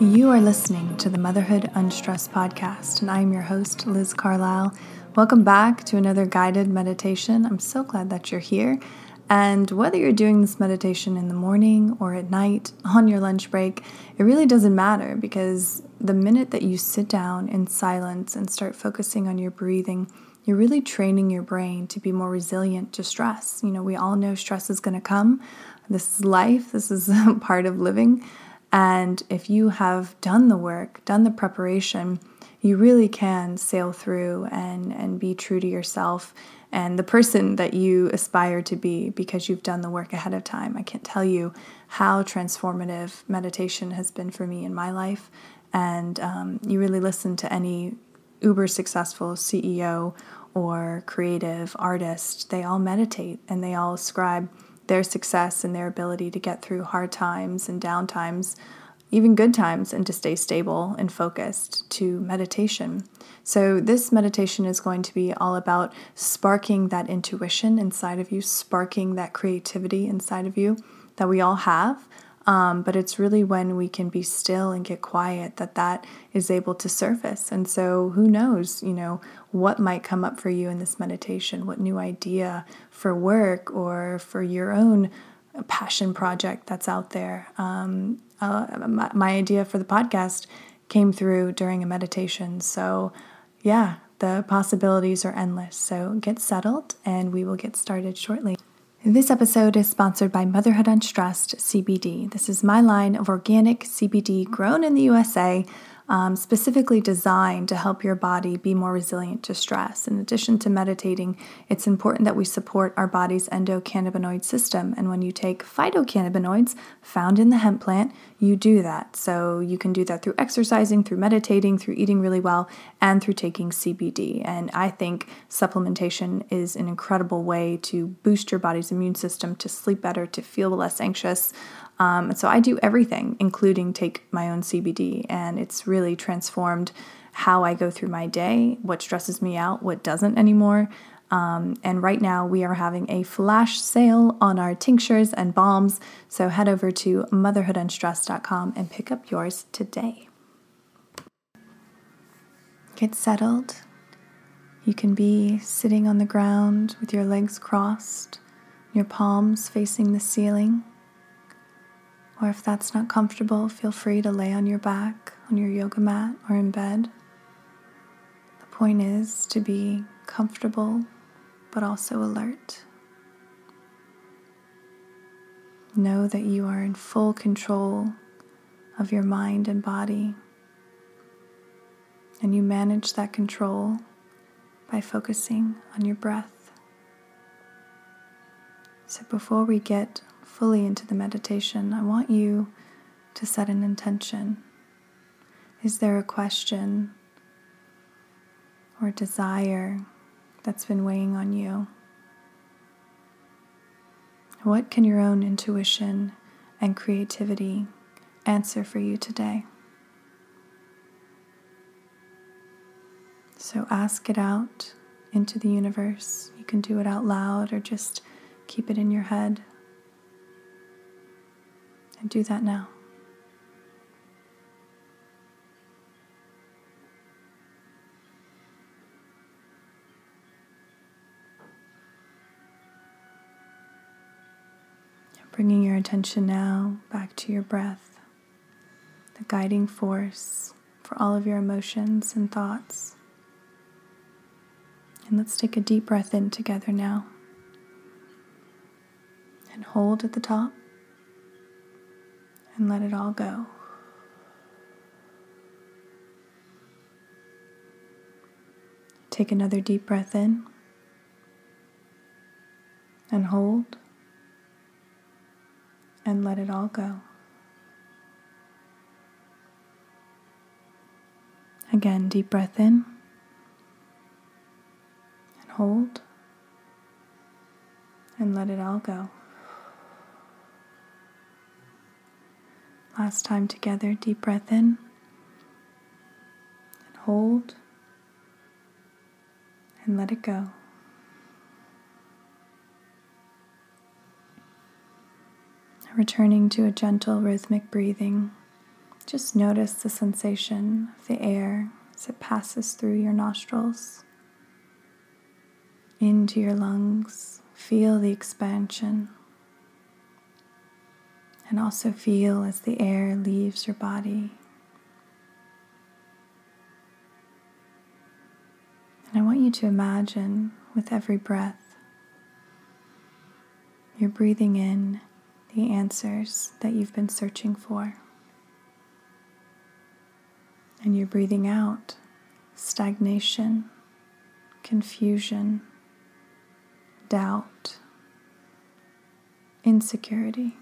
You are listening to the Motherhood Unstressed podcast, and I am your host, Liz Carlisle. Welcome back to another guided meditation. I'm so glad that you're here. And whether you're doing this meditation in the morning or at night, on your lunch break, it really doesn't matter because the minute that you sit down in silence and start focusing on your breathing, you're really training your brain to be more resilient to stress. You know, we all know stress is going to come. This is life, this is part of living. And if you have done the work, done the preparation, you really can sail through and, and be true to yourself and the person that you aspire to be because you've done the work ahead of time. I can't tell you how transformative meditation has been for me in my life. And um, you really listen to any uber successful CEO or creative artist, they all meditate and they all ascribe their success and their ability to get through hard times and down times, even good times, and to stay stable and focused to meditation. So, this meditation is going to be all about sparking that intuition inside of you, sparking that creativity inside of you that we all have. Um, but it's really when we can be still and get quiet that that is able to surface. And so, who knows, you know, what might come up for you in this meditation? What new idea for work or for your own passion project that's out there? Um, uh, my, my idea for the podcast came through during a meditation. So, yeah, the possibilities are endless. So, get settled and we will get started shortly. This episode is sponsored by Motherhood Unstressed CBD. This is my line of organic CBD grown in the USA um, specifically designed to help your body be more resilient to stress. In addition to meditating, it's important that we support our body's endocannabinoid system. And when you take phytocannabinoids found in the hemp plant, you do that. So you can do that through exercising, through meditating, through eating really well, and through taking CBD. And I think supplementation is an incredible way to boost your body's immune system, to sleep better, to feel less anxious. Um, so I do everything, including take my own CBD, and it's really transformed how I go through my day, what stresses me out, what doesn't anymore. Um, and right now, we are having a flash sale on our tinctures and balms. So head over to motherhoodunstressed.com and pick up yours today. Get settled. You can be sitting on the ground with your legs crossed, your palms facing the ceiling. Or if that's not comfortable, feel free to lay on your back, on your yoga mat, or in bed. The point is to be comfortable but also alert. Know that you are in full control of your mind and body, and you manage that control by focusing on your breath. So, before we get fully into the meditation, I want you to set an intention. Is there a question or desire that's been weighing on you? What can your own intuition and creativity answer for you today? So ask it out into the universe. You can do it out loud or just keep it in your head. And do that now. Bringing your attention now back to your breath, the guiding force for all of your emotions and thoughts. And let's take a deep breath in together now. And hold at the top and let it all go. Take another deep breath in and hold and let it all go. Again, deep breath in and hold and let it all go. Last time together, deep breath in and hold and let it go. Returning to a gentle rhythmic breathing Just notice the sensation of the air as it passes through your nostrils into your lungs. Feel the expansion. And also feel as the air leaves your body. And I want you to imagine with every breath, you're breathing in the answers that you've been searching for. And you're breathing out stagnation, confusion, doubt, insecurity.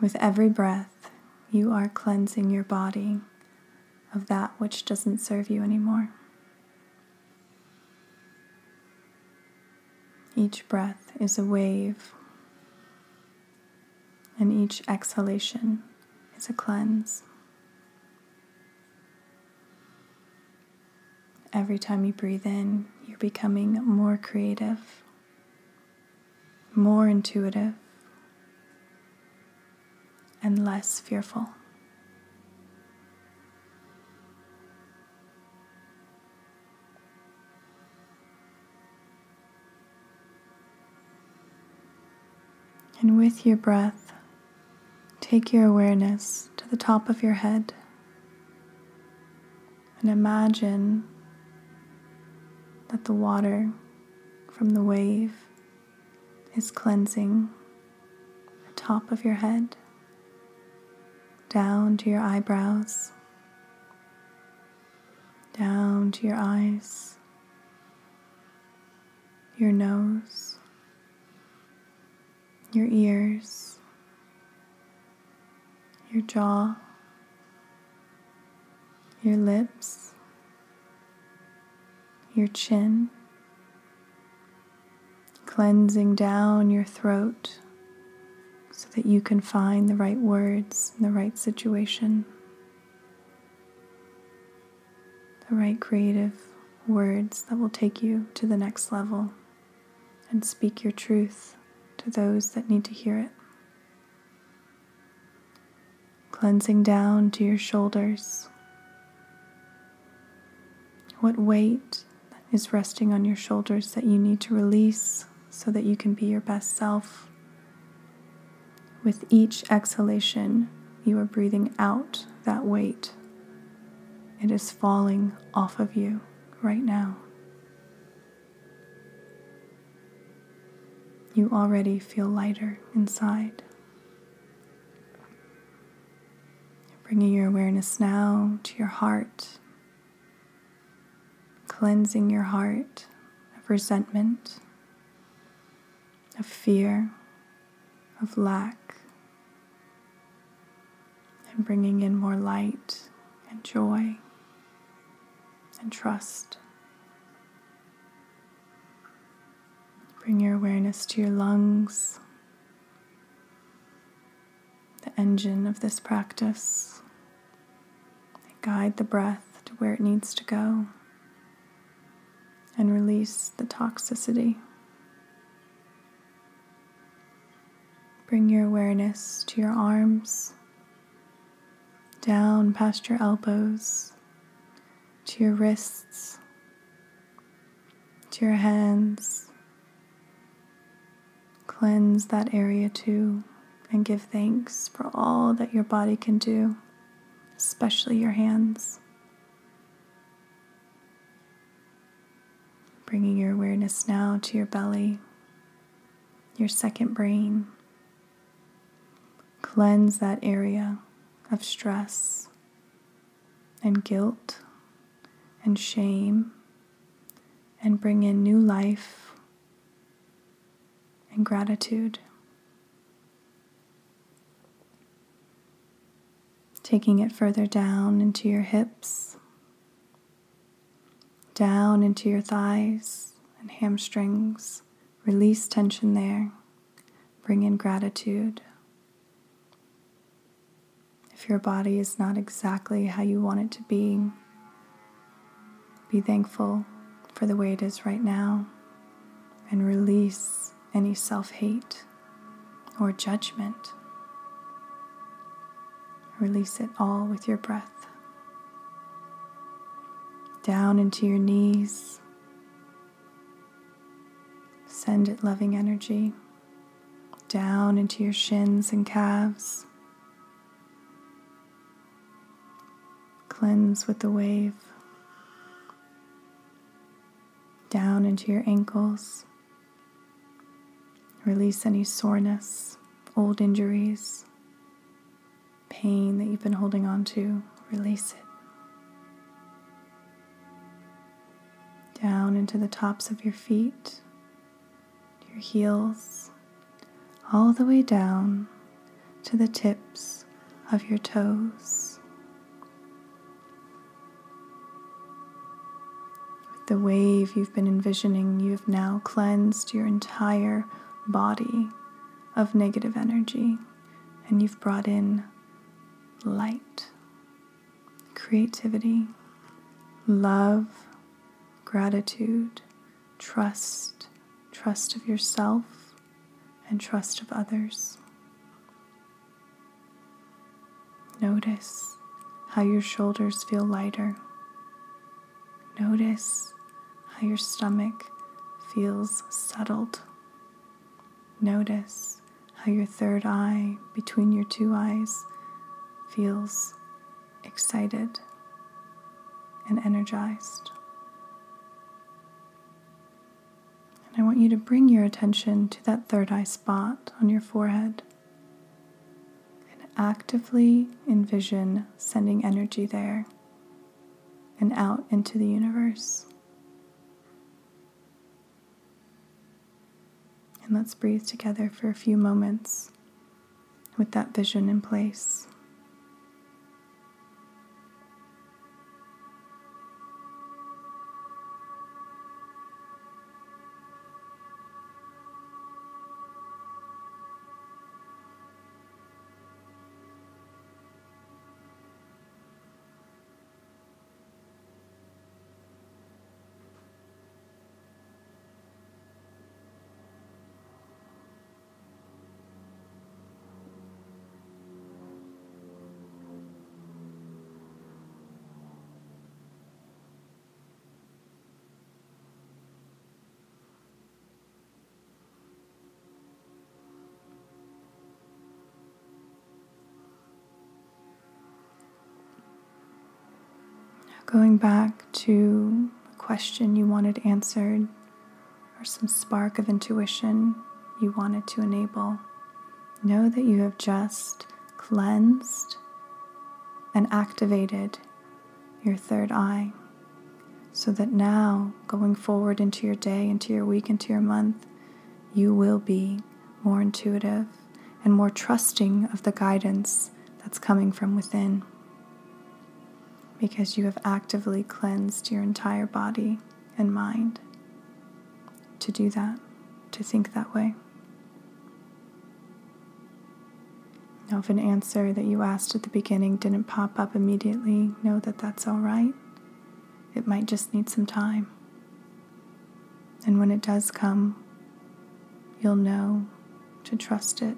With every breath, you are cleansing your body of that which doesn't serve you anymore. Each breath is a wave, and each exhalation is a cleanse. Every time you breathe in, you're becoming more creative, more intuitive, and less fearful. And with your breath, take your awareness to the top of your head and imagine that the water from the wave is cleansing the top of your head down to your eyebrows, down to your eyes, your nose your ears, your jaw, your lips, your chin, cleansing down your throat so that you can find the right words in the right situation, the right creative words that will take you to the next level and speak your truth to those that need to hear it. Cleansing down to your shoulders. What weight is resting on your shoulders that you need to release so that you can be your best self? With each exhalation, you are breathing out that weight. It is falling off of you right now. you already feel lighter inside. Bringing your awareness now to your heart, cleansing your heart of resentment, of fear, of lack, and bringing in more light and joy and trust. Bring your awareness to your lungs, the engine of this practice. Guide the breath to where it needs to go and release the toxicity. Bring your awareness to your arms, down past your elbows, to your wrists, to your hands cleanse that area too and give thanks for all that your body can do, especially your hands. Bringing your awareness now to your belly, your second brain. Cleanse that area of stress and guilt and shame and bring in new life and gratitude. Taking it further down into your hips, down into your thighs and hamstrings. Release tension there. Bring in gratitude. If your body is not exactly how you want it to be, be thankful for the way it is right now and release any self hate or judgment Release it all with your breath. Down into your knees. Send it loving energy down into your shins and calves. Cleanse with the wave. Down into your ankles. Release any soreness, old injuries, pain that you've been holding on to. Release it. Down into the tops of your feet, your heels, all the way down to the tips of your toes. The wave you've been envisioning, you have now cleansed your entire body of negative energy and you've brought in light, creativity, love, gratitude, trust, trust of yourself, and trust of others. Notice how your shoulders feel lighter. Notice how your stomach feels settled. Notice how your third eye between your two eyes feels excited and energized. And I want you to bring your attention to that third eye spot on your forehead and actively envision sending energy there and out into the universe. And let's breathe together for a few moments with that vision in place. Going back to a question you wanted answered or some spark of intuition you wanted to enable, know that you have just cleansed and activated your third eye so that now, going forward into your day, into your week, into your month, you will be more intuitive and more trusting of the guidance that's coming from within because you have actively cleansed your entire body and mind to do that, to think that way. Now, if an answer that you asked at the beginning didn't pop up immediately, know that that's all right. It might just need some time. And when it does come, you'll know to trust it.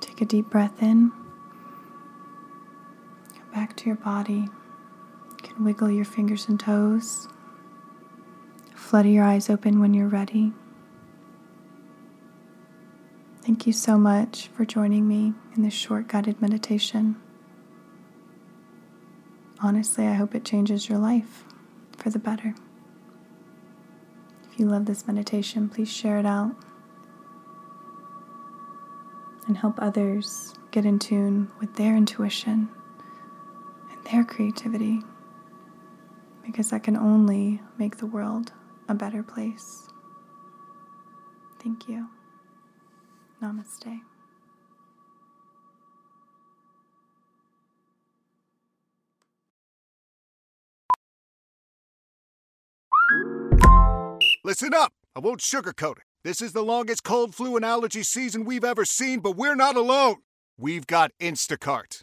Take a deep breath in to your body. You can wiggle your fingers and toes. Flutter your eyes open when you're ready. Thank you so much for joining me in this short guided meditation. Honestly, I hope it changes your life for the better. If you love this meditation, please share it out and help others get in tune with their intuition their creativity because that can only make the world a better place. Thank you. Namaste. Listen up. I won't sugarcoat it. This is the longest cold, flu, and allergy season we've ever seen, but we're not alone. We've got Instacart.